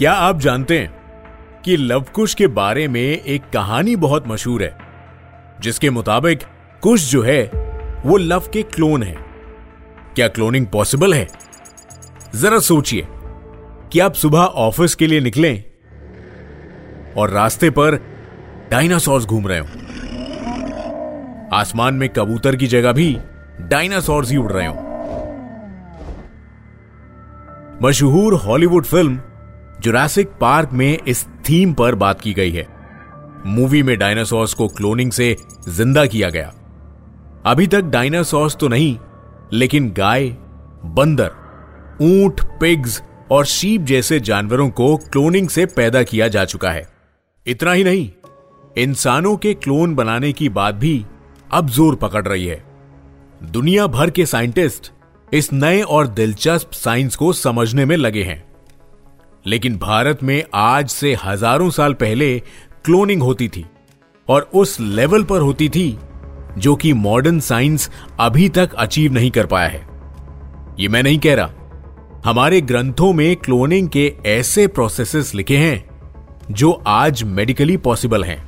क्या आप जानते हैं कि लवकुश के बारे में एक कहानी बहुत मशहूर है, जिसके मुताबिक कुश जो है, वो लव के क्लोन है। क्या क्लोनिंग पॉसिबल है? जरा सोचिए, कि आप सुबह ऑफ़िस के लिए निकलें और रास्ते पर डायनासोर्स घूम रहे हो। आसमान में कबूतर की जगह भी डायनासोर्स ही उड़ रहे हो। मशहूर हॉलीवुड फ़िल्म जुरासिक पार्क में इस थीम पर बात की गई है। मूवी में डायनासोर्स को क्लोनिंग से ज़िंदा किया गया। अभी तक डायनासोर्स तो नहीं, लेकिन गाय, बंदर, ऊँट, पिग्स और शीप जैसे जानवरों को क्लोनिंग से पैदा किया जा चुका है। इतना ही नहीं, इंसानों के क्लोन बनाने की बात भी अब ज़ोर पकड़ रही है। दुनिया भर के साइंटिस्ट इस नए और दिलचस्प साइंस को समझने में लगे हैं। लेकिन भारत में आज से हज़ारों साल पहले क्लोनिंग होती थी और उस लेवल पर होती थी जो कि मॉडर्न साइंस अभी तक अचीव नहीं कर पाया है। ये मैं नहीं कह रहा। हमारे ग्रंथों में क्लोनिंग के ऐसे प्रोसेसेस लिखे हैं जो आज मेडिकली पॉसिबल हैं।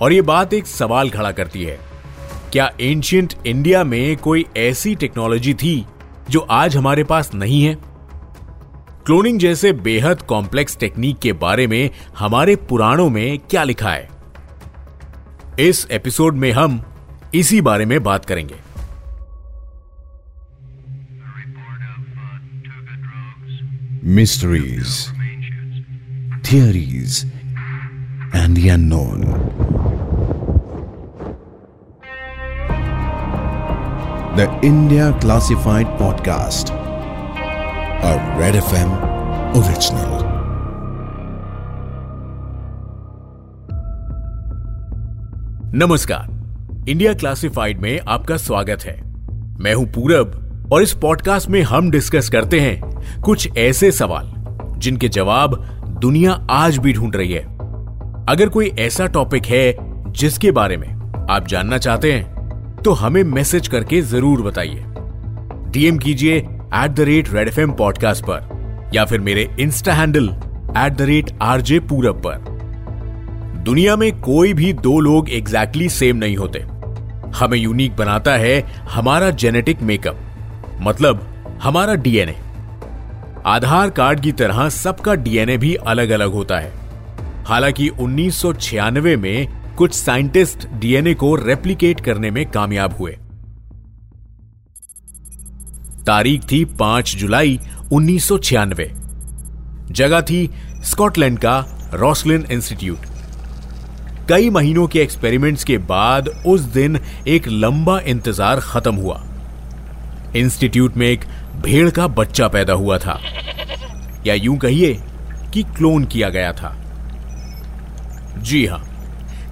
और ये बात एक सवाल खड़ा करती है, क्या एंशियंट इंडिया में कोई ऐसी टेक्नोलॉजी थी जो आज हमारे पास नहीं है? क्लोनिंग जैसे बेहद कॉम्प्लेक्स टेक्निक के बारे में हमारे पुराणों में क्या लिखा है? इस एपिसोड में हम इसी बारे में बात करेंगे। Mysteries theories and the the India classified Classified Podcast, a Red FM original. नमस्कार। इंडिया क्लासिफाइड में आपका स्वागत है। मैं हूँ पूरब और इस पॉडकास्ट में हम डिस्कस करते हैं कुछ ऐसे सवाल जिनके जवाब दुनिया आज भी ढूंढ रही है। अगर कोई ऐसा टॉपिक है जिसके बारे में आप जानना चाहते हैं तो हमें मैसेज करके ज़रूर बताइए। डीएम कीजिए at the rate red F M podcast पर, या फिर मेरे insta handle at the rate RJ Purab पर। दुनिया में कोई भी दो लोग एग्जैक्टली exactly सेम नहीं होते। हमें यूनिक बनाता है हमारा जेनेटिक मेकअप मतलब हमारा डीएनए आधार कार्ड की तरह सबका डीएनए भी अलग अलग होता है। हालाँकि 1996 में कुछ साइंटिस्ट डीएनए को रेप्लिकेट करने में कामयाब हुए। तारीख थी 5 जुलाई 1996 जगह थी स्कॉटलैंड का रॉसलिन इंस्टीट्यूट। कई महीनों के एक्सपेरिमेंट्स के बाद उस दिन एक लंबा इंतज़ार खत्म हुआ। इंस्टीट्यूट में एक भेड़ का बच्चा पैदा हुआ था। या यूँ कहिए कि क्लोन किया गया था। जी हाँ,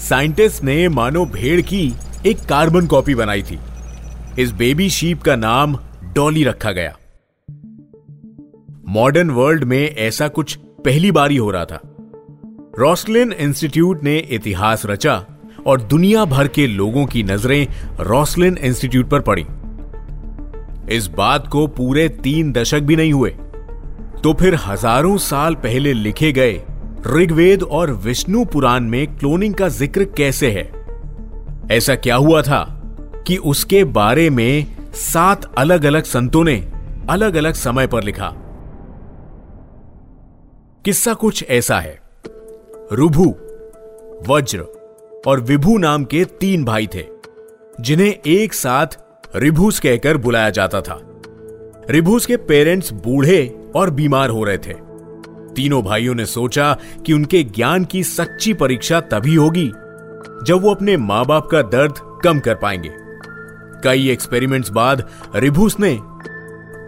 साइंटिस्ट ने मानो भेड़ की एक कार्बन कॉपी बनाई थी। इस बेबी शीप का नाम डॉली रखा गया। मॉडर्न वर्ल्ड में ऐसा कुछ पहली बार ही हो रहा था। रॉसलिन इंस्टीट्यूट ने इतिहास रचा और दुनिया भर के लोगों की नज़रें रॉसलिन इंस्टीट्यूट पर पड़ी। इस बात को पूरे तीन दशक भी नहीं हुए। तो फिर हज़ारों साल पहले लिखे गए ऋग्वेद और विष्णु पुराण में क्लोनिंग का ज़िक्र कैसे है? ऐसा क्या हुआ था कि उसके बारे में सात अलग अलग संतों ने अलग अलग समय पर लिखा। किस्सा कुछ ऐसा है। रुभु, वज्र और विभु नाम के तीन भाई थे, जिन्हें एक साथ रिभूस कहकर बुलाया जाता था। रिभूस के पेरेंट्स बूढ़े और बीमार हो रहे थे। तीनों भाइयों ने सोचा कि उनके ज्ञान की सच्ची परीक्षा तभी होगी जब वो अपने माँ बाप का दर्द कम कर पाएँगे। कई एक्सपेरिमेंट्स बाद रिभूस ने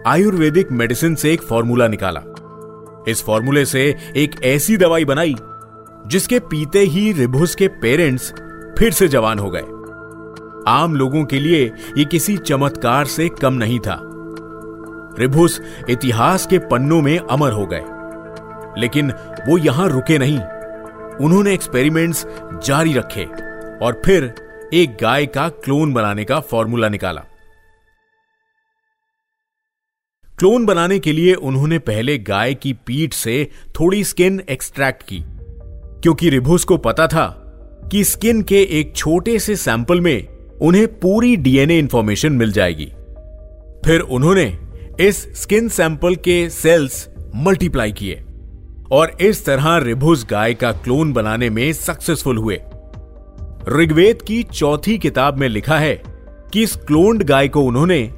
आयुर्वेदिक मेडिसिन से एक फॉर्मूला निकाला। इस फॉर्मूले से एक ऐसी दवाई बनाई, जिसके पीते ही रिभुस के पेरेंट्स फिर से जवान हो गए। आम लोगों के लिए यह किसी चमत्कार से कम नहीं था। रिभुस इतिहास के पन्नों में अमर हो गए। लेकिन वो यहाँ रुके नहीं। उन्होंने एक्सपेरिमेंट्स जारी रखे और फिर एक गाय का क्लोन बनाने का फॉर्मूला निकाला। क्लोन बनाने के लिए उन्होंने पहले गाय की पीठ से थोड़ी स्किन एक्सट्रैक्ट की, क्योंकि रिभुस को पता था कि स्किन के एक छोटे से सैंपल में उन्हें पूरी डीएनए इंफॉर्मेशन मिल जाएगी। फिर उन्होंने इस स्किन सैंपल के सेल्स मल्टीप्लाई किए और इस तरह रिभुस गाय का क्लोन बनाने में सक्सेसफुल हुए। ऋग्वेद की चौथी किताब में लिखा है कि इस क्लोन्ड गाय को उन्होंने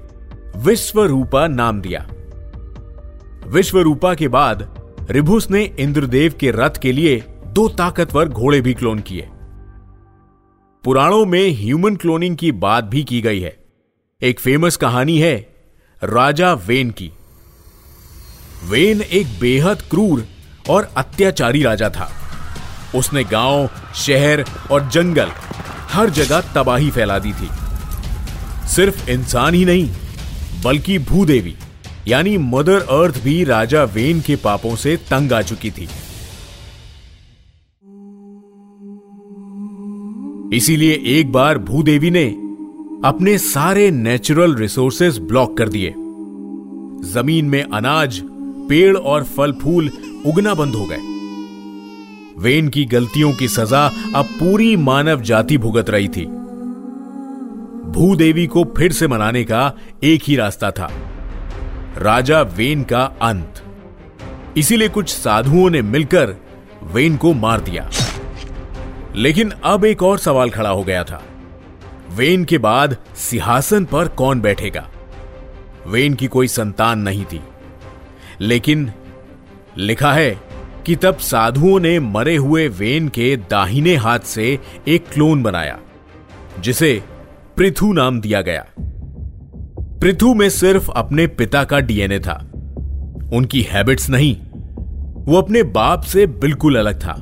विश्वरूपा नाम दिया। विश्वरूपा के बाद रिभुस ने इंद्रदेव के रथ के लिए दो ताकतवर घोड़े भी क्लोन किए। पुराणों में ह्यूमन क्लोनिंग की बात भी की गई है। एक फ़ेमस कहानी है राजा वेन की। वेन एक बेहद क्रूर और अत्याचारी राजा था। उसने गाँव, शहर और जंगल हर जगह तबाही फैला दी थी। सिर्फ़ इंसान ही नहीं, बल्कि भूदेवी, यानी मदर अर्थ भी राजा वेन के पापों से तंग आ चुकी थी। इसीलिए एक बार भूदेवी ने अपने सारे नेचुरल रिसोर्सेज ब्लॉक कर दिए। ज़मीन में अनाज, पेड़ और फल फूल उगना बंद हो गए। वेन की गलतियों की सजा अब पूरी मानव जाति भुगत रही थी। भूदेवी को फिर से मनाने का एक ही रास्ता था। राजा वेन का अंत। इसीलिए कुछ साधुओं ने मिलकर वेन को मार दिया। लेकिन अब एक और सवाल खड़ा हो गया था। वेन के बाद सिंहासन पर कौन बैठेगा? वेन की कोई संतान नहीं थी। लेकिन लिखा है कि तब साधुओं ने मरे हुए वेन के दाहिने हाथ से एक क्लोन बनाया, जिसे पृथु नाम दिया गया। पृथु में सिर्फ़ अपने पिता का डीएनए था। उनकी हैबिट्स नहीं, वो अपने बाप से बिल्कुल अलग था।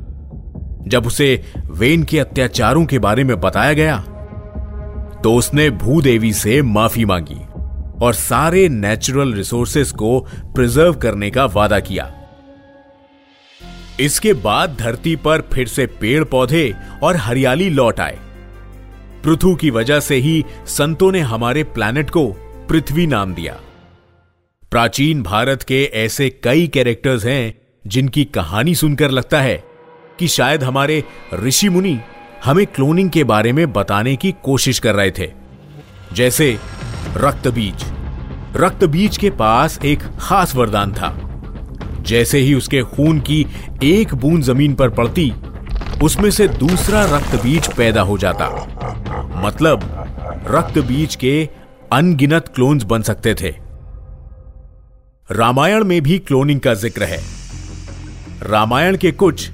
जब उसे वेन के अत्याचारों के बारे में बताया गया तो उसने भूदेवी से माफ़ी मांगी और सारे नेचुरल रिसोर्सेस को प्रिजर्व करने का वादा किया। इसके बाद धरती पर फिर से पेड़ पौधे और हरियाली लौट आए। पृथु की वजह से ही संतों ने हमारे प्लैनेट को पृथ्वी नाम दिया। प्राचीन भारत के ऐसे कई कैरेक्टर्स हैं जिनकी कहानी सुनकर लगता है कि शायद हमारे ऋषि मुनि हमें क्लोनिंग के बारे में बताने की कोशिश कर रहे थे। जैसे रक्त बीज रक्त बीज के पास एक खास वरदान था। जैसे ही उसके खून की एक बूंद ज़मीन पर पड़ती, उसमें से दूसरा रक्त बीज पैदा हो जाता। मतलब रक्त बीज के अनगिनत क्लोन्स बन सकते थे। रामायण में भी क्लोनिंग का ज़िक्र है। रामायण के कुछ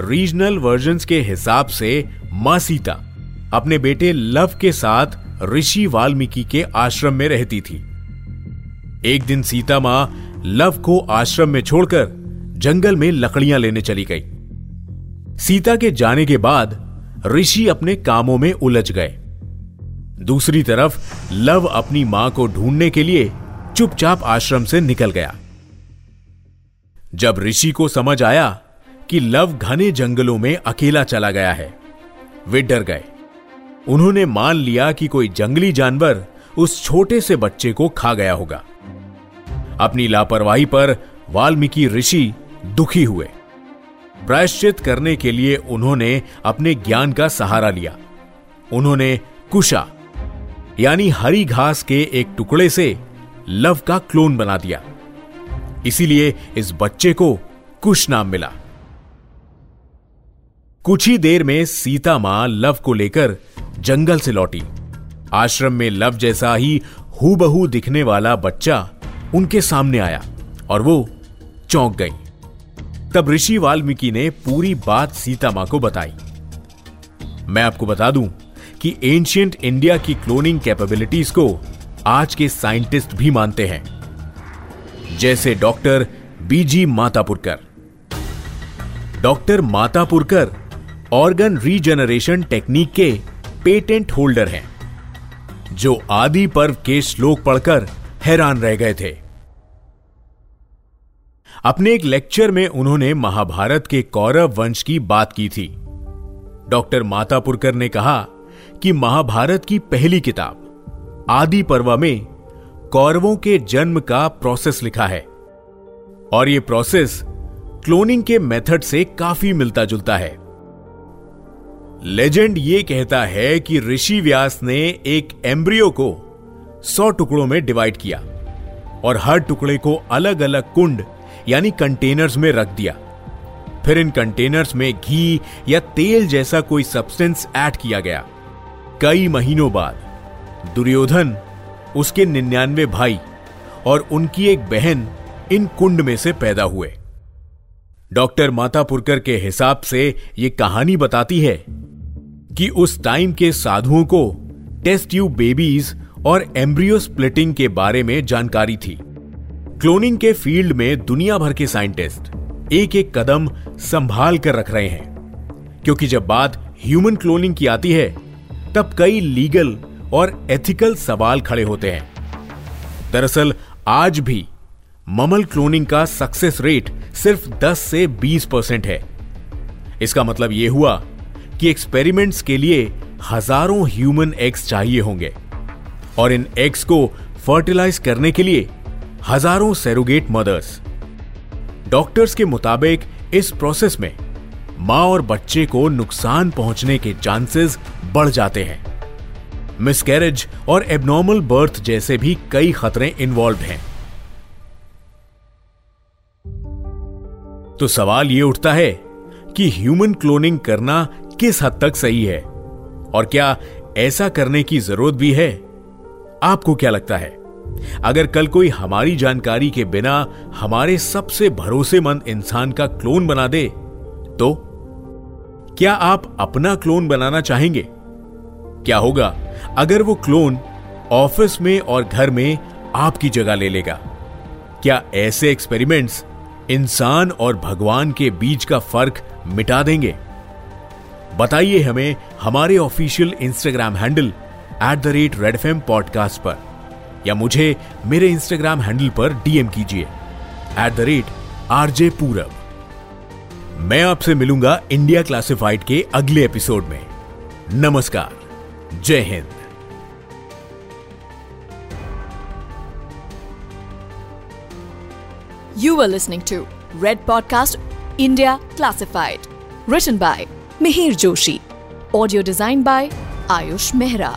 रीजनल वर्जन के हिसाब से माँ सीता अपने बेटे लव के साथ ऋषि वाल्मीकि के आश्रम में रहती थी। एक दिन सीता माँ लव को आश्रम में छोड़कर जंगल में लकड़ियाँ लेने चली गई। सीता के जाने के बाद ऋषि अपने कामों में उलझ गए। दूसरी तरफ़, लव अपनी माँ को ढूँढने के लिए चुपचाप आश्रम से निकल गया। जब ऋषि को समझ आया कि लव घने जंगलों में अकेला चला गया है, वे डर गए। उन्होंने मान लिया कि कोई जंगली जानवर उस छोटे से बच्चे को खा गया होगा। अपनी लापरवाही पर वाल्मीकि ऋषि दुखी हुए। प्रायश्चित करने के लिए उन्होंने अपने ज्ञान का सहारा लिया। उन्होंने कुशा, यानी हरी घास के एक टुकड़े से लव का क्लोन बना दिया। इसीलिए इस बच्चे को कुश नाम मिला। कुछ ही देर में सीता माँ लव को लेकर जंगल से लौटी। आश्रम में लव जैसा ही हूबहू दिखने वाला बच्चा उनके सामने आया और वो चौंक गई। तब ऋषि वाल्मीकि ने पूरी बात सीता माँ को बताई। मैं आपको बता दूँ कि एंशियंट इंडिया की क्लोनिंग कैपेबिलिटीज को आज के साइंटिस्ट भी मानते हैं, जैसे doctor BG Matapurkar. Doctor Matapurkar organ regeneration technique के पेटेंट होल्डर हैं, जो आदि पर्व के श्लोक पढ़कर हैरान रह गए थे। अपने एक लेक्चर में उन्होंने महाभारत के कौरव वंश की बात की थी। डॉक्टर मातापुरकर ने कहा कि महाभारत की पहली किताब, आदि पर्व में कौरवों के जन्म का प्रोसेस लिखा है। और यह प्रोसेस क्लोनिंग के मेथड से काफ़ी मिलता जुलता है। लेजेंड ये कहता है कि ऋषि व्यास ने एक एम्ब्रियो को सौ टुकड़ों में डिवाइड किया और हर टुकड़े को अलग अलग कुंड, यानी कंटेनर्स में रख दिया। फिर इन कंटेनर्स में घी या तेल जैसा कोई सब्सटेंस ऐड किया गया। कई महीनों बाद, दुर्योधन, उसके निन्यानवे भाई और उनकी एक बहन इन कुंड में से पैदा हुए। डॉक्टर मातापुरकर के हिसाब से यह कहानी बताती है कि उस टाइम के साधुओं को टेस्ट ट्यूब बेबीज और एम्ब्रियो स्प्लिटिंग के बारे में जानकारी थी। क्लोनिंग के फ़ील्ड में दुनिया भर के साइंटिस्ट एक एक कदम संभाल कर रख रहे हैं। क्योंकि जब बात ह्यूमन क्लोनिंग की आती है, तब कई लीगल और एथिकल सवाल खड़े होते हैं। दरअसल, आज भी ममल क्लोनिंग का सक्सेस रेट सिर्फ़ 10 से 20 परसेंट है। इसका मतलब यह हुआ कि एक्सपेरिमेंट्स के लिए हज़ारों ह्यूमन एग्स चाहिए होंगे। और इन एग्स को फर्टिलाइज करने के लिए हज़ारों सेरोगेट मदर्स डॉक्टर्स के मुताबिक इस प्रोसेस में माँ और बच्चे को नुकसान पहुँचने के चांसेस बढ़ जाते हैं। मिसकैरेज और एबनॉर्मल बर्थ जैसे भी कई खतरे इन्वॉल्व हैं। तो सवाल यह उठता है कि ह्यूमन क्लोनिंग करना किस हद तक सही है? और क्या ऐसा करने की ज़रूरत भी है? आपको क्या लगता है? अगर कल कोई हमारी जानकारी के बिना हमारे सबसे भरोसेमंद इंसान का क्लोन बना दे तो? क्या आप अपना क्लोन बनाना चाहेंगे? क्या होगा अगर वो क्लोन ऑफ़िस में और घर में आपकी जगह ले लेगा? क्या ऐसे एक्सपेरिमेंट्स इंसान और भगवान के बीच का फ़र्क मिटा देंगे? बताइए हमें हमारे official Instagram handle at the rate red F podcast पर, या मुझे मेरे इंस्टाग्राम हैंडल पर डीएम कीजिए at the rate RJ Purab मैं आपसे मिलूँगा इंडिया क्लासिफाइड के अगले एपिसोड में। नमस्कार, जय Hind. You are listening to red podcast India classified written by Mihir Joshi audio design by Ayush Mehra